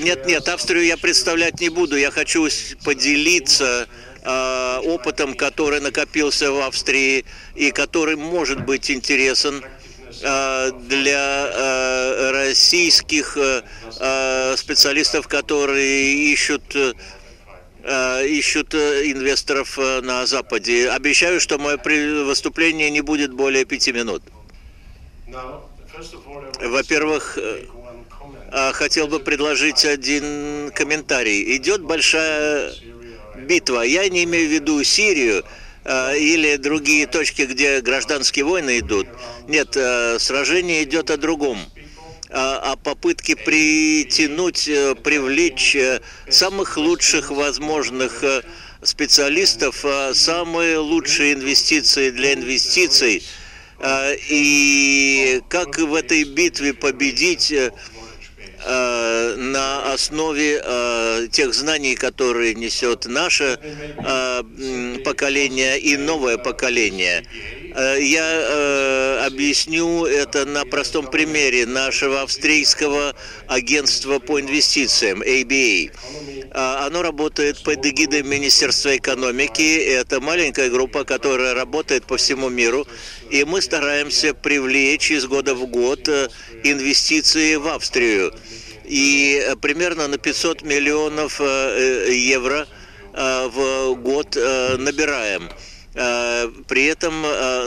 Нет, нет, Австрию я представлять не буду. Я хочу поделиться э, опытом, который накопился в Австрии и который может быть интересен для российских специалистов, которые ищут ищут инвесторов на Западе. Обещаю, что мое выступление не будет более пяти минут. Во-первых, хотел бы предложить один комментарий. Идет большая битва. Я не имею в виду Сирию э, или другие точки, где гражданские войны идут. Нет, э, сражение идет о другом о попытке притянуть, э, привлечь самых лучших возможных специалистов, самые лучшие инвестиции для инвестиций. И как в этой битве победить Э, на основе э, тех знаний, которые несет наше э, поколение и новое поколение. Я объясню это на простом примере нашего австрийского агентства по инвестициям, ABA. Оно работает под эгидой Министерства экономики. Это маленькая группа, которая работает по всему миру. И мы стараемся привлечь из года в год инвестиции в Австрию и э, примерно на 500 миллионов э, э, евро в год набираем. При этом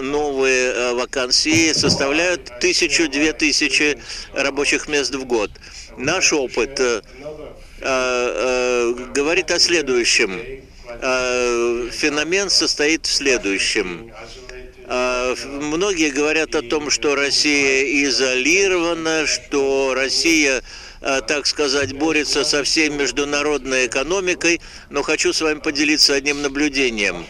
новые вакансии составляют тысячу-две тысячи рабочих мест в год. Наш опыт говорит о следующем. Феномен состоит в следующем. Многие говорят о том, что Россия изолирована, что Россия Э, так сказать, борется со всей международной экономикой, но хочу с вами поделиться одним наблюдением.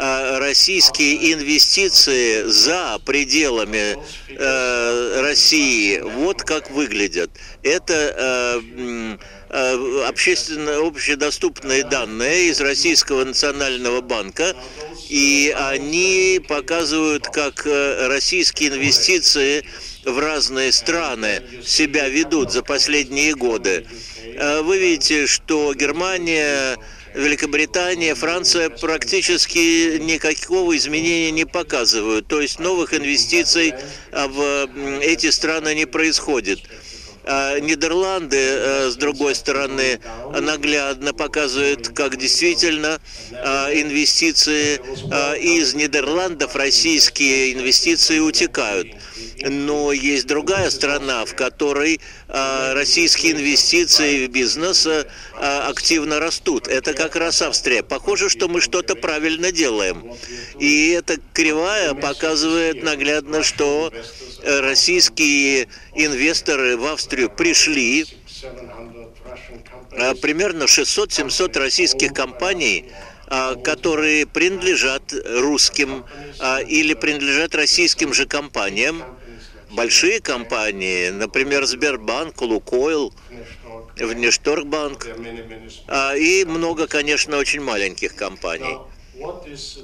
Э, российские инвестиции за пределами э, России вот как выглядят. Это общественно общедоступные данные из Российского национального банка, и они показывают, как российские инвестиции в разные страны себя ведут за последние годы. Э, вы видите, что Германия, Великобритания, Франция практически никакого изменения не показывают. То есть новых инвестиций в эти страны не происходит. А Нидерланды, э, с другой стороны, наглядно показывают, как действительно э, инвестиции из Нидерландов, российские инвестиции утекают. Но есть другая страна, в которой а, российские инвестиции в бизнес а, активно растут. Это как раз Австрия. Похоже, что мы что-то правильно делаем. И эта кривая показывает наглядно, что российские инвесторы в Австрию пришли, а, примерно 600-700 российских компаний которые принадлежат русским или принадлежат российским же компаниям, большие компании, например, Сбербанк, Лукойл, Внешторгбанк, а, и много, конечно, очень маленьких компаний.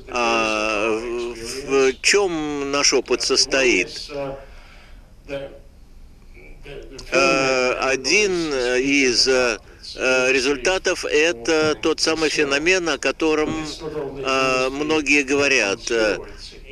А в чем наш опыт состоит? А, один из а, результатов – это тот самый феномен, о котором а, многие говорят.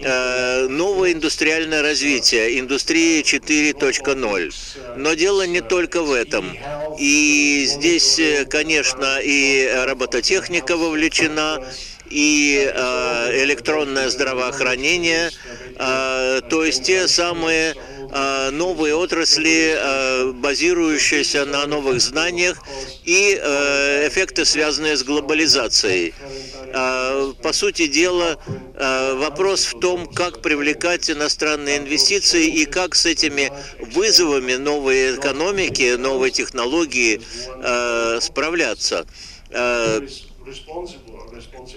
Э, новое индустриальное развитие, индустрия 4.0. Но дело не только в этом. И здесь, э, конечно, и робототехника вовлечена, и э, электронное здравоохранение, то есть те самые новые отрасли, базирующиеся на новых знаниях и эффекты, связанные с глобализацией. По сути дела, вопрос в том, как привлекать иностранные инвестиции и как с этими вызовами новой экономики, новой технологии справляться.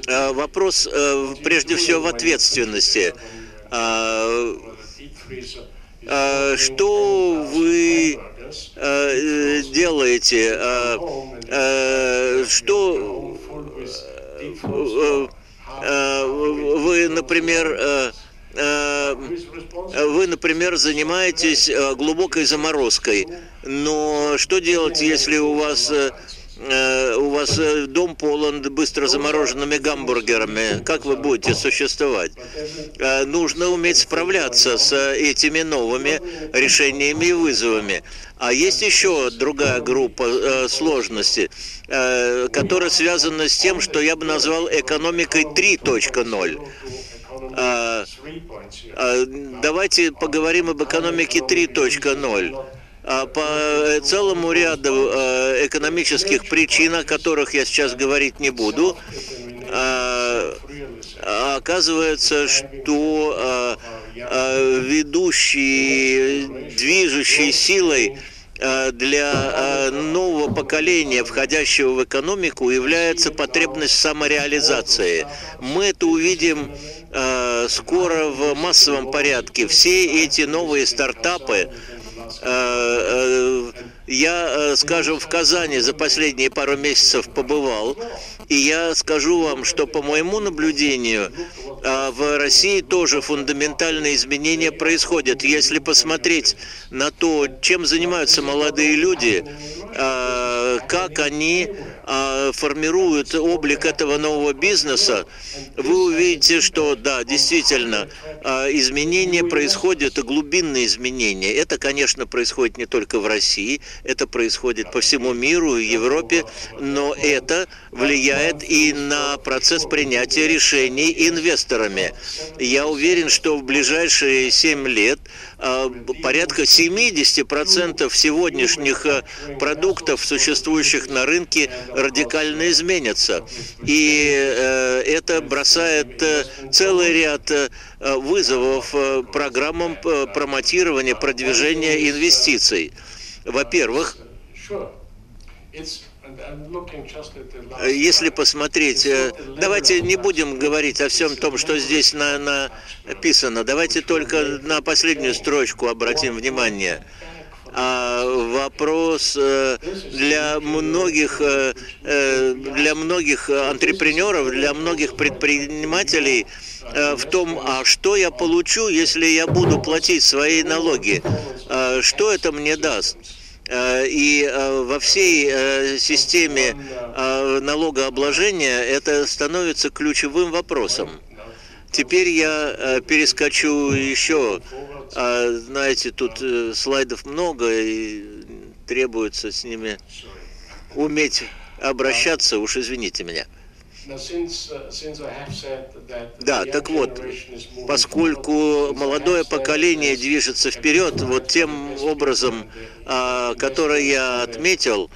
Вопрос прежде всего в ответственности. Что вы делаете? Что Э, э, вы, например, вы, например, занимаетесь глубокой заморозкой, но что делать, если у вас у вас э, дом полон быстро замороженными гамбургерами. Как вы будете существовать? Э, нужно уметь справляться с этими новыми решениями и вызовами. А есть еще другая группа сложностей, которая связана с тем, что я бы назвал экономикой 3.0. Давайте поговорим об экономике 3.0. А по целому ряду э, экономических причин, о которых я сейчас говорить не буду, а, оказывается, что э, ведущей, движущей силой э, для нового поколения, входящего в экономику, является потребность самореализации. Мы это увидим скоро в массовом порядке. Все эти новые стартапы, Э, э, я, э, скажем, в Казани за последние пару месяцев побывал, и я скажу вам, что по моему наблюдению в России тоже фундаментальные изменения происходят. Если посмотреть на то, чем занимаются молодые люди, как они а, формируют облик этого нового бизнеса, вы увидите, что да, действительно, а, изменения происходят, глубинные изменения. Это, конечно, происходит не только в России, это происходит по всему миру и Европе, но это влияет и на процесс принятия решений инвесторами. Я уверен, что в ближайшие 7 лет а, порядка 70% сегодняшних продуктов, существующих на рынке, радикально изменятся. И э, это бросает э, целый ряд э, вызовов программам промотирования, продвижения инвестиций. Во-первых, если посмотреть, давайте не будем говорить о всем том, что здесь на, на написано, давайте только на последнюю строчку обратим внимание вопрос э, для многих, э, э, для многих антрепренеров, для многих предпринимателей в том, а что я получу, если я буду платить свои налоги, что это мне даст. И во всей системе налогообложения это становится ключевым вопросом. Теперь я перескочу еще а, знаете, тут э, слайдов много, и требуется с ними уметь обращаться, уж извините меня. Да, так вот, поскольку молодое поколение движется вперед вот тем образом, а, который я отметил,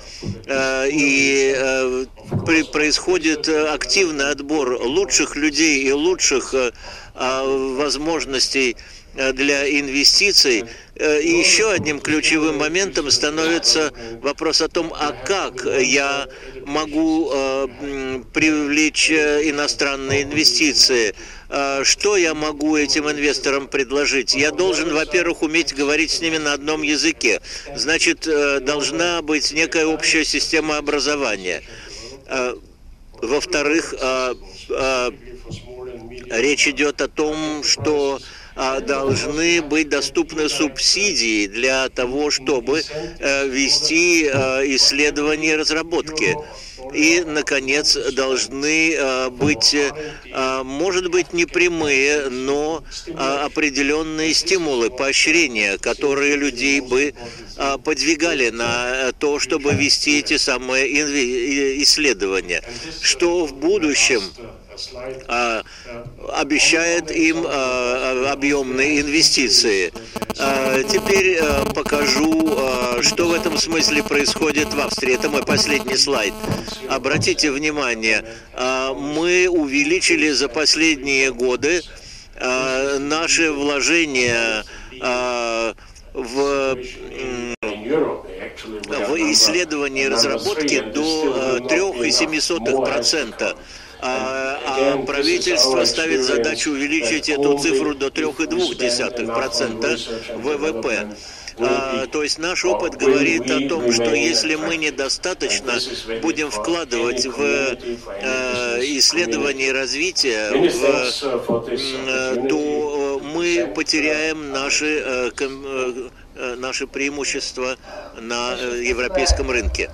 а, и а, происходит активный отбор лучших людей и лучших возможностей Э, для инвестиций. Э, и еще одним ключевым моментом становится вопрос о том, а как я могу э, привлечь иностранные инвестиции, что я могу этим инвесторам предложить? Я должен, во-первых, уметь говорить с ними на одном языке. Значит, должна быть некая общая система образования. Во-вторых, речь идет о том, что должны быть доступны субсидии для того, чтобы э, вести э, исследования и разработки. И, наконец, должны э, быть, может быть, не прямые, но определенные стимулы, поощрения, которые людей бы подвигали на то, чтобы вести эти самые исследования. Что в будущем а, обещает им а, объемные инвестиции. А, теперь покажу, что в этом смысле происходит в Австрии. Это мой последний слайд. Обратите внимание, мы увеличили за последние годы наши вложения в в исследовании и разработке до 3,7%. А правительство ставит задачу увеличить эту цифру до 3,2% ВВП. А, то есть наш опыт говорит о том, что если мы недостаточно будем вкладывать в э, исследование и развитие, в, э, то мы потеряем наши, наши преимущества на европейском рынке.